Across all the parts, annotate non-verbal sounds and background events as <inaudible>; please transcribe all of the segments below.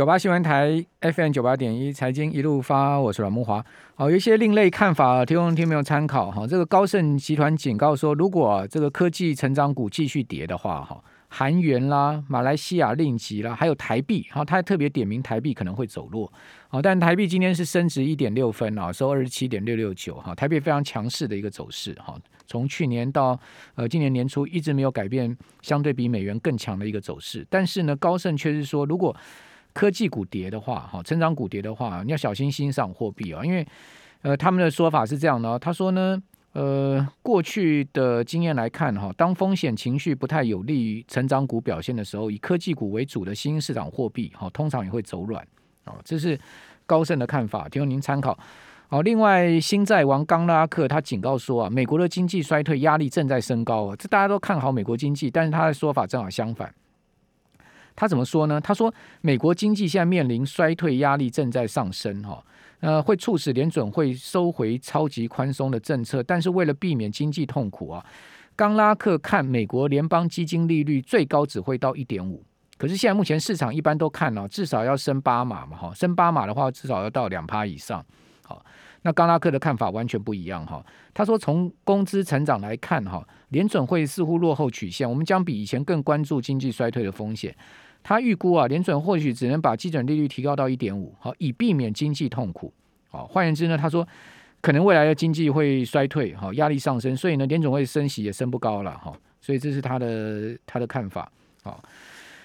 九八新闻台 FM 九八点一财经一路发，我是阮慕华。好，有一些另类看法，提供听没有参考哈。这个高盛集团警告说，如果这个科技成长股继续跌的话，哈。韩元啦、马来西亚令吉啦，还有台币，好，他特别点名台币可能会走弱，好，但台币今天是升值一点六分啊，收二十七点六六九，哈，台币非常强势的一个走势，哈，从去年到呃今年年初一直没有改变，相对比美元更强的一个走势，但是呢，高盛却是说，如果科技股跌的话，哈，成长股跌的话，你要小心欣赏货币啊，因为呃他们的说法是这样的，他说呢。呃，过去的经验来看，哈，当风险情绪不太有利于成长股表现的时候，以科技股为主的新市场货币，哈，通常也会走软，哦，这是高盛的看法，提供您参考。好，另外，新债王冈拉克他警告说啊，美国的经济衰退压力正在升高啊，这大家都看好美国经济，但是他的说法正好相反。他怎么说呢？他说，美国经济现在面临衰退压力正在上升，哈。呃，会促使联准会收回超级宽松的政策，但是为了避免经济痛苦啊，冈拉克看美国联邦基金利率最高只会到一点五，可是现在目前市场一般都看了，至少要升八码嘛，哈，升八码的话至少要到两趴以上，好，那冈拉克的看法完全不一样哈，他说从工资成长来看哈，联准会似乎落后曲线，我们将比以前更关注经济衰退的风险。他预估啊，联准或许只能把基准利率提高到一点五，好，以避免经济痛苦。好，换言之呢，他说可能未来的经济会衰退，好，压力上升，所以呢，联准会升息也升不高了，哈，所以这是他的他的看法。好，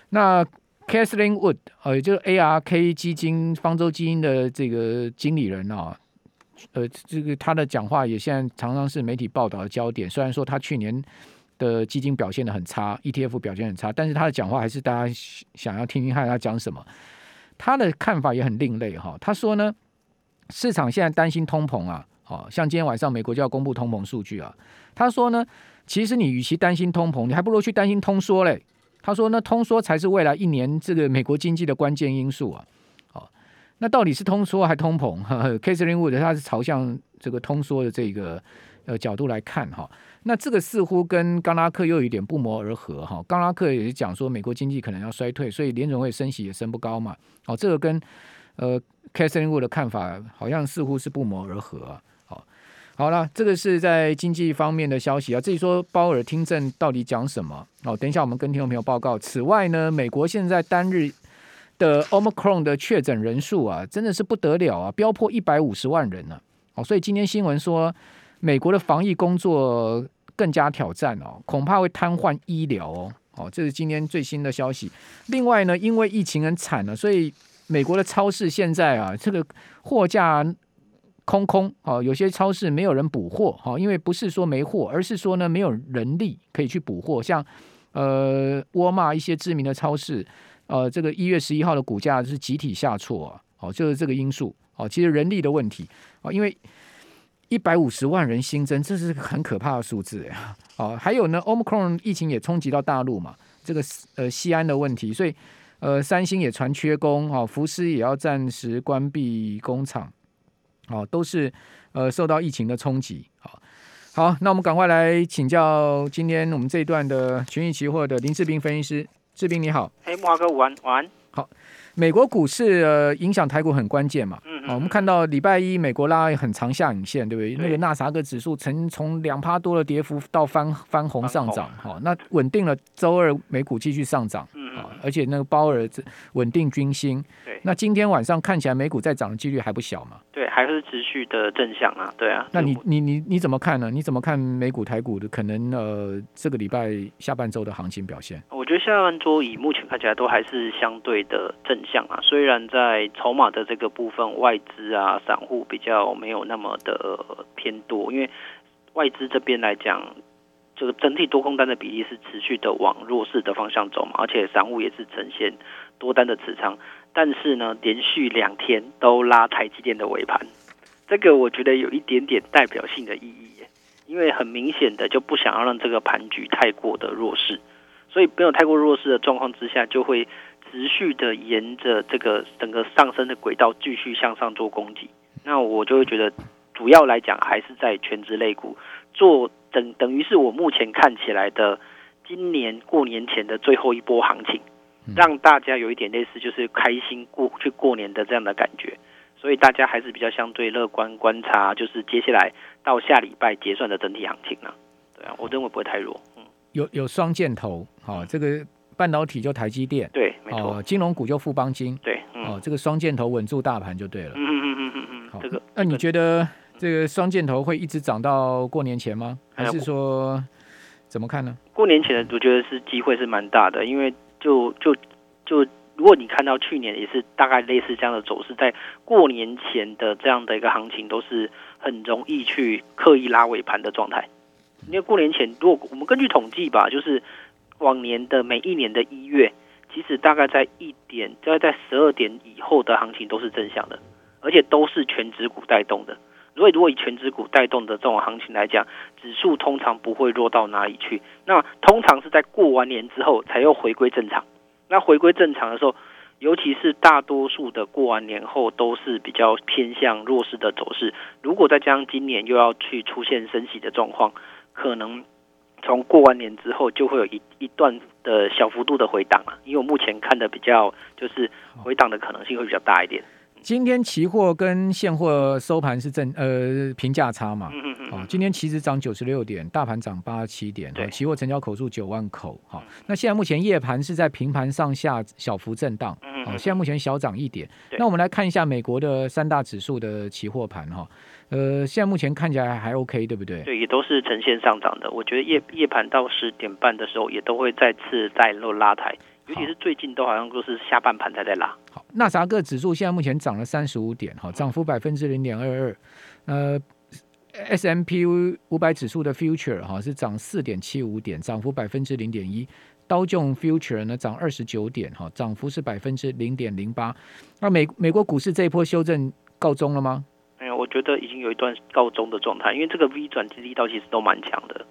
那 Kathleen Wood，呃，就是 ARK 基金方舟基金的这个经理人啊，呃，这个他的讲话也现在常常是媒体报道的焦点。虽然说他去年。的基金表现得很差，ETF 表现很差，但是他的讲话还是大家想要听听看他讲什么。他的看法也很另类哈，他说呢，市场现在担心通膨啊，好像今天晚上美国就要公布通膨数据啊。他说呢，其实你与其担心通膨，你还不如去担心通缩嘞。他说呢，通缩才是未来一年这个美国经济的关键因素啊。好，那到底是通缩还通膨？<laughs> Katherine Wood 他是朝向这个通缩的这个呃角度来看哈。那这个似乎跟刚拉克又有一点不谋而合哈，刚拉克也是讲说美国经济可能要衰退，所以联准会升息也升不高嘛。哦，这个跟呃 Katherine Wood 的看法好像似乎是不谋而合啊。好，好了，这个是在经济方面的消息啊。至于说鲍尔听证到底讲什么？哦，等一下我们跟听众朋友报告。此外呢，美国现在单日的 Omicron 的确诊人数啊，真的是不得了啊，飙破一百五十万人了。哦，所以今天新闻说美国的防疫工作。更加挑战哦，恐怕会瘫痪医疗哦。哦，这是今天最新的消息。另外呢，因为疫情很惨了，所以美国的超市现在啊，这个货架空空哦，有些超市没有人补货哈，因为不是说没货，而是说呢没有人力可以去补货。像呃沃尔玛一些知名的超市，呃，这个一月十一号的股价是集体下挫啊，哦，就是这个因素哦，其实人力的问题啊，因为。一百五十万人新增，这是很可怕的数字哎！哦，还有呢，Omicron 疫情也冲击到大陆嘛，这个呃西安的问题，所以呃三星也传缺工，哦，福斯也要暂时关闭工厂，哦，都是呃受到疫情的冲击。好，好，那我们赶快来请教今天我们这一段的群益期货的林志斌分析师，志斌你好，嘿，慕驊哥，晚安，晚安。好，美国股市呃影响台股很关键嘛。啊，我们看到礼拜一美国拉很长下影线，对不对？对，那个纳斯达克指数曾从两趴多的跌幅到翻翻红上涨，好，那稳定了。周二美股继续上涨，嗯，而且那个鲍尔稳定军心。对，那今天晚上看起来美股再涨的几率还不小嘛？对，还是持续的正向啊，对啊。那你你你你怎么看呢？你怎么看美股台股的可能呃这个礼拜下半周的行情表现？我觉得下半周以目前看起来都还是相对的正向啊，虽然在筹码的这个部分外。外资啊，散户比较没有那么的偏多，因为外资这边来讲，这个整体多空单的比例是持续的往弱势的方向走嘛，而且散户也是呈现多单的持仓，但是呢，连续两天都拉台积电的尾盘，这个我觉得有一点点代表性的意义，因为很明显的就不想要让这个盘局太过的弱势，所以没有太过弱势的状况之下，就会。持续的沿着这个整个上升的轨道继续向上做攻击，那我就会觉得主要来讲还是在全职类股做等等于是我目前看起来的今年过年前的最后一波行情。让大家有一点类似就是开心过去过年的这样的感觉，所以大家还是比较相对乐观观察，就是接下来到下礼拜结算的整体行情呢、啊。对啊，我认为不会太弱。嗯，有有双箭头，好、哦，这个半导体就台积电，对，没错、哦，金融股就富邦金，对，嗯、哦，这个双箭头稳住大盘就对了。嗯嗯嗯嗯嗯嗯，好，这个，那你觉得这个双箭头会一直涨到过年前吗？还是说怎么看呢？过年前的我觉得是机会是蛮大的，因为就就就如果你看到去年也是大概类似这样的走势，在过年前的这样的一个行情都是很容易去刻意拉尾盘的状态。因为过年前，如果我们根据统计吧，就是往年的每一年的一月，其实大概在一点，大概在十二点以后的行情都是正向的，而且都是全指股带动的。所以，如果以全指股带动的这种行情来讲，指数通常不会弱到哪里去。那通常是在过完年之后才又回归正常。那回归正常的时候，尤其是大多数的过完年后都是比较偏向弱势的走势。如果再加上今年又要去出现升息的状况，可能从过完年之后就会有一一段的小幅度的回档了。因为我目前看的比较就是回档的可能性会比较大一点。今天期货跟现货收盘是正呃平价差嘛？嗯嗯哦，今天期指涨九十六点，大盘涨八十七点，对，期货成交口数九万口。好，那现在目前夜盘是在平盘上下小幅震荡。嗯，现在目前小涨一点。那我们来看一下美国的三大指数的期货盘哈。呃，现在目前看起来还 OK，对不对？对，也都是呈现上涨的。我觉得夜夜盘到十点半的时候，也都会再次再落拉抬。尤其是最近都好像都是下半盘才在拉。好，纳斯达克指数现在目前涨了三十五点，哈，涨幅百分之零点二二。呃，S M P 五百指数的 Future 哈是涨四点七五点，涨幅百分之零点一。道琼 Future 呢涨二十九点，哈，涨幅是百分之零点零八。那美美国股市这一波修正告终了吗？没有，我觉得已经有一段告终的状态，因为这个 V 转力道其实都蛮强的。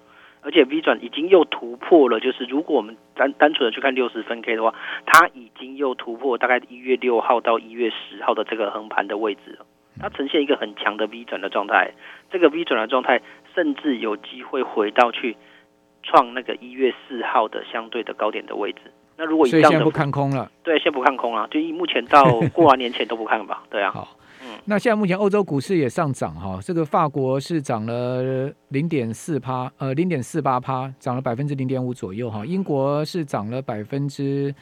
而且 V 转已经又突破了，就是如果我们单单纯的去看六十分 K 的话，它已经又突破大概一月六号到一月十号的这个横盘的位置了，它呈现一个很强的 V 转的状态。这个 V 转的状态甚至有机会回到去创那个一月四号的相对的高点的位置。那如果以这样的，所以现在不看空了？对，先不看空了，就以目前到过完年前都不看吧。对啊。好。那现在目前欧洲股市也上涨哈，这个法国是涨了零点四趴，呃零点四八趴，涨了百分之零点五左右哈。英国是涨了百分之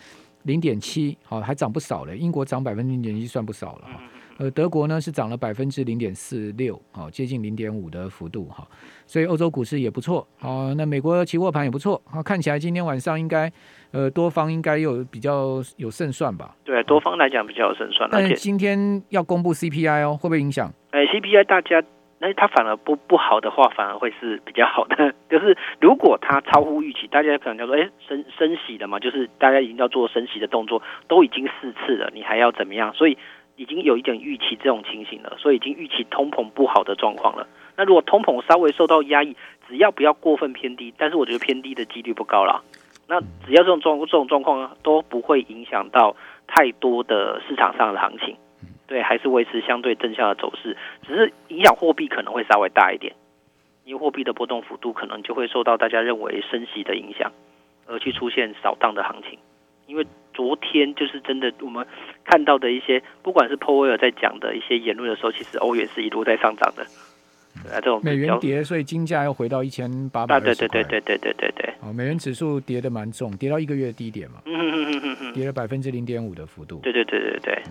零点七，好还涨不少了。英国涨百分之零点一算不少了哈。呃，德国呢是涨了百分之零点四六，好接近零点五的幅度哈。所以欧洲股市也不错，好那美国期货盘也不错，好看起来今天晚上应该。呃，多方应该有比较有胜算吧？对，多方来讲比较有胜算。但是今天要公布 CPI 哦，会不会影响？哎，CPI 大家，那它反而不不好的话，反而会是比较好的。<laughs> 就是如果它超乎预期，大家可能叫做哎升升息的嘛，就是大家已经要做升息的动作，都已经四次了，你还要怎么样？所以已经有一点预期这种情形了，所以已经预期通膨不好的状况了。那如果通膨稍微受到压抑，只要不要过分偏低，但是我觉得偏低的几率不高了。那只要这种状这种状况都不会影响到太多的市场上的行情，对，还是维持相对正向的走势，只是影响货币可能会稍微大一点，因为货币的波动幅度可能就会受到大家认为升息的影响，而去出现扫荡的行情。因为昨天就是真的，我们看到的一些，不管是鲍威尔在讲的一些言论的时候，其实欧元是一路在上涨的。对啊，这种美元跌，所以金价又回到一千八百。对对对对对对对对。哦，美元指数跌的蛮重，跌到一个月的低点嘛。嗯嗯嗯嗯嗯。跌了百分之零点五的幅度。对对对对对。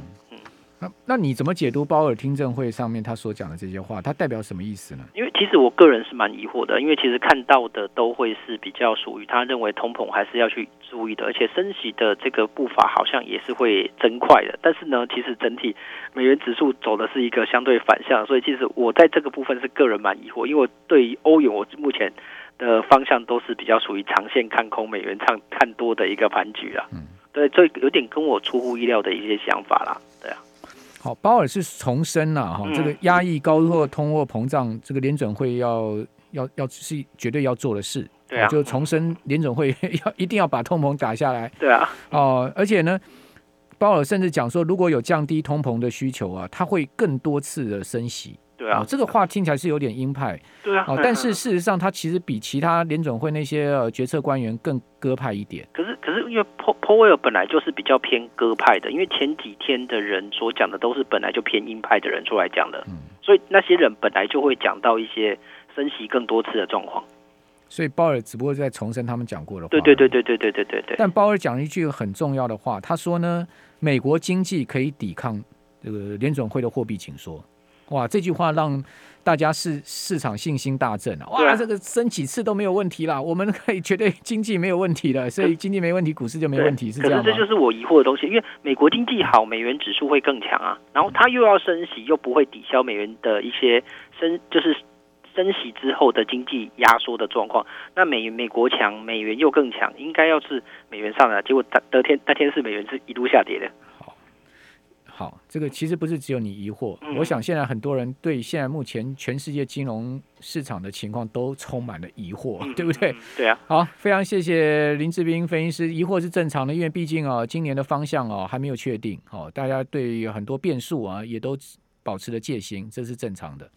那那你怎么解读鲍尔听证会上面他所讲的这些话？他代表什么意思呢？因为其实我个人是蛮疑惑的，因为其实看到的都会是比较属于他认为通膨还是要去注意的，而且升息的这个步伐好像也是会增快的。但是呢，其实整体美元指数走的是一个相对反向，所以其实我在这个部分是个人蛮疑惑，因为我对于欧元我目前的方向都是比较属于长线看空美元，看看多的一个盘局啊。嗯，对，这有点跟我出乎意料的一些想法啦。对啊。好，鲍尔是重申了哈，这个压抑高货通货膨胀，这个联准会要要要是绝对要做的事，对啊，就重申联准会 <laughs> 要一定要把通膨打下来，对啊，哦，而且呢，鲍尔甚至讲说，如果有降低通膨的需求啊，他会更多次的升息，对啊，哦，这个话听起来是有点鹰派。对啊。哦，但是事实上，他其实比其他联准会那些呃决策官员更鸽派一点。可是，可是因为 Powell 本来就是比较偏鸽派的，因为前几天的人所讲的都是本来就偏鹰派的人出来讲的，嗯，所以那些人本来就会讲到一些升息更多次的状况。所以鲍尔只不过在重申他们讲过的话。对对对对对对对对对。但鲍尔讲了一句很重要的话，他说呢，美国经济可以抵抗这个联准会的货币紧缩。哇，这句话让大家市市场信心大振啊！哇，这个升几次都没有问题啦，我们可以绝对 <laughs> 经济没有问题的，所以经济没问题，股市就没问题，是这样吗？可是这就是我疑惑的东西，因为美国经济好，美元指数会更强啊，然后它又要升息，又不会抵消美元的一些升，就是。升息之后的经济压缩的状况，那美美国强，美元又更强，应该要是美元上来，结果当天那天是美元是一路下跌的。好，这个其实不是只有你疑惑，嗯、我想现在很多人对现在目前全世界金融市场的情况都充满了疑惑，嗯、<laughs> 对不对？对啊。好，非常谢谢林志斌分析师，疑惑是正常的，因为毕竟啊，今年的方向啊还没有确定，哦，大家对很多变数啊也都保持了戒心，这是正常的。